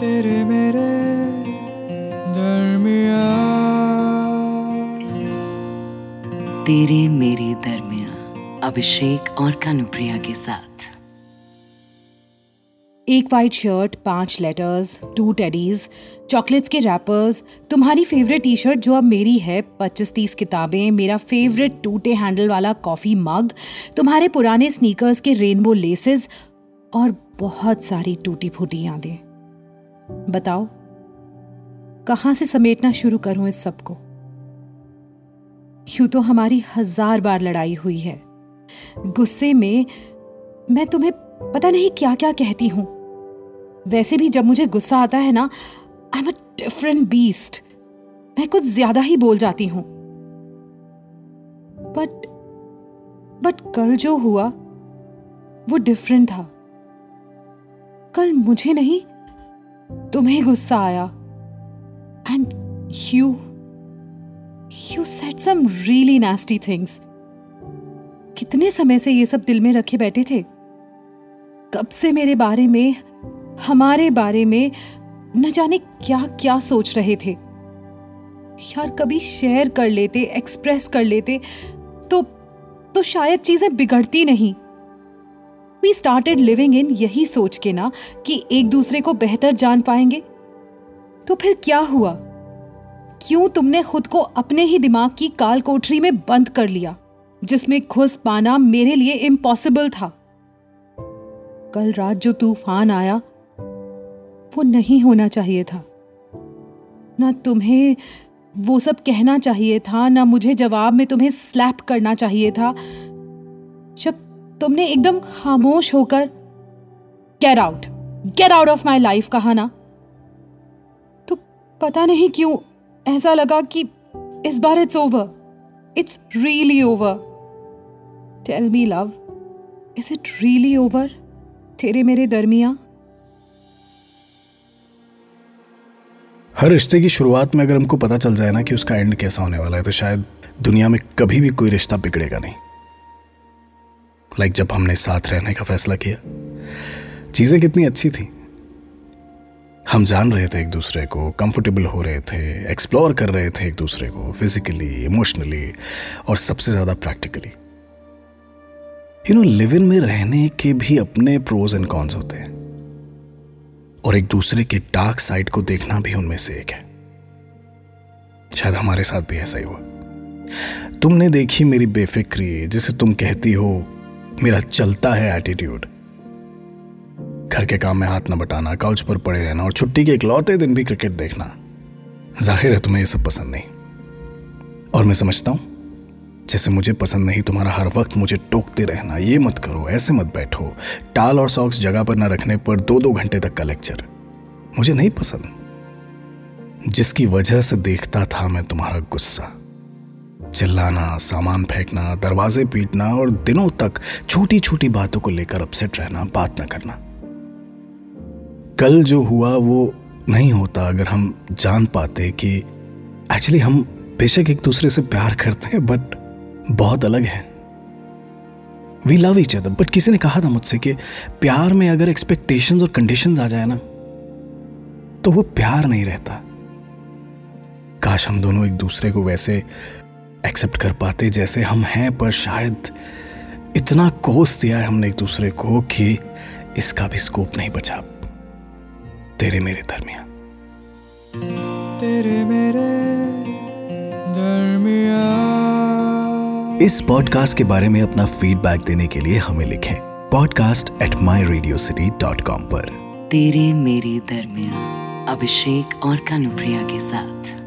तेरे मेरे दरमिया तेरे मेरे दरमिया अभिषेक और कानुप्रिया के साथ। एक वाइट शर्ट पाँच लेटर्स टू टेडीज चॉकलेट्स के रैपर्स तुम्हारी फेवरेट टी शर्ट जो अब मेरी है पच्चीस तीस किताबें मेरा फेवरेट टूटे हैंडल वाला कॉफ़ी मग तुम्हारे पुराने स्नीकर्स के रेनबो लेसेस और बहुत सारी टूटी फूटी यादें। बताओ, कहाँ से समेटना शुरू करूँ इस सबको? यूँ तो हमारी हज़ार बार लड़ाई हुई है। गुस्से में मैं तुम्हें पता नहीं क्या क्या कहती हूँ। वैसे भी जब मुझे गुस्सा आता है ना I am a different beast मैं कुछ ज़्यादा ही बोल जाती हूँ। बट बट कल जो हुआ, वो डिफरेंट था। कल मुझे नहीं तुम्हें गुस्सा आया। And you you set some really nasty things कितने समय से ये सब दिल में रखे बैठे थे? कब से मेरे बारे में, हमारे बारे में न जाने क्या क्या सोच रहे थे? यार, कभी शेयर कर लेते एक्सप्रेस कर लेते तो तो शायद चीज़ें बिगड़ती नहीं। वी स्टार्टेड लिविंग इन यही सोच के ना कि एक दूसरे को बेहतर जान पाएँगे? तो फिर क्या हुआ? क्यों तुमने खुद को अपने ही दिमाग की काल कोठरी में बंद कर लिया, जिसमें घुस पाना मेरे लिए इम्पॉसिबल था? कल रात जो तूफ़ान आया, वो नहीं होना चाहिए था। ना तुम्हें वो सब कहना चाहिए था, ना मुझे जवाब में तुम्हें स्लैप करना चाहिए था। तुमने एकदम खामोश होकर get out get out of my life कहा ना। तो पता नहीं क्यों ऐसा लगा कि इस बार it's over it's really over tell me love is it really over तेरे मेरे दरमिया। हर रिश्ते की शुरुआत में अगर हमको पता चल जाए ना कि उसका एंड कैसा होने वाला है तो शायद दुनिया में कभी भी कोई रिश्ता बिगड़ेगा नहीं। लाइक जब हमने साथ रहने का फैसला किया, चीज़ें कितनी अच्छी थी। हम जान रहे थे एक दूसरे को कंफर्टेबल हो रहे थे एक्सप्लोर कर रहे थे एक दूसरे को फिजिकली इमोशनली और सबसे ज़्यादा practically you know live in में रहने के भी अपने प्रोज एंड कॉन्स होते हैं। और एक दूसरे के डार्क साइड को देखना भी उनमें से एक है। शायद हमारे साथ भी ऐसा ही हुआ। तुमने देखी मेरी बेफिक्री, जिसे तुम कहती हो मेरा चलता है एटीट्यूड घर के काम में हाथ न बटाना काउच पर पड़े रहना और छुट्टी के इकलौते दिन भी क्रिकेट देखना। ज़ाहिर है तुम्हें ये सब पसंद नहीं। और मैं समझता हूँ, जैसे मुझे पसंद नहीं, तुम्हारा हर वक्त मुझे टोकते रहना। ये मत करो, ऐसे मत बैठो। टाल और सॉक्स जगह पर न रखने पर दो दो घंटे तक का लेक्चर मुझे नहीं पसंद। जिसकी वजह से देखता था मैं तुम्हारा गुस्सा। चिल्लाना, सामान फेंकना, दरवाजे पीटना और दिनों तक छोटी छोटी बातों को लेकर अपसेट रहना, बात न करना। कल जो हुआ वो नहीं होता अगर हम जान पाते कि एक्चुअली हम बेशक एक दूसरे से प्यार करते हैं बट बहुत अलग है। We love each other but किसी ने कहा था मुझसे कि प्यार में अगर एक्सपेक्टेशंस और कंडीशंस आ जाए ना तो वो प्यार नहीं रहता। काश हम दोनों एक दूसरे को वैसे एक्सेप्ट कर पाते जैसे हम हैं पर शायद इतना कोस दिया है हमने एक दूसरे को कि इसका भी स्कोप नहीं बचा। तेरे मेरे दरमिया तेरे मेरे दरमिया इस पॉडकास्ट के बारे में अपना फीडबैक देने के लिए हमें लिखें podcast at my radio city dot com पर। तेरे मेरे दरमिया अभिषेक और कानुप्रिया के साथ।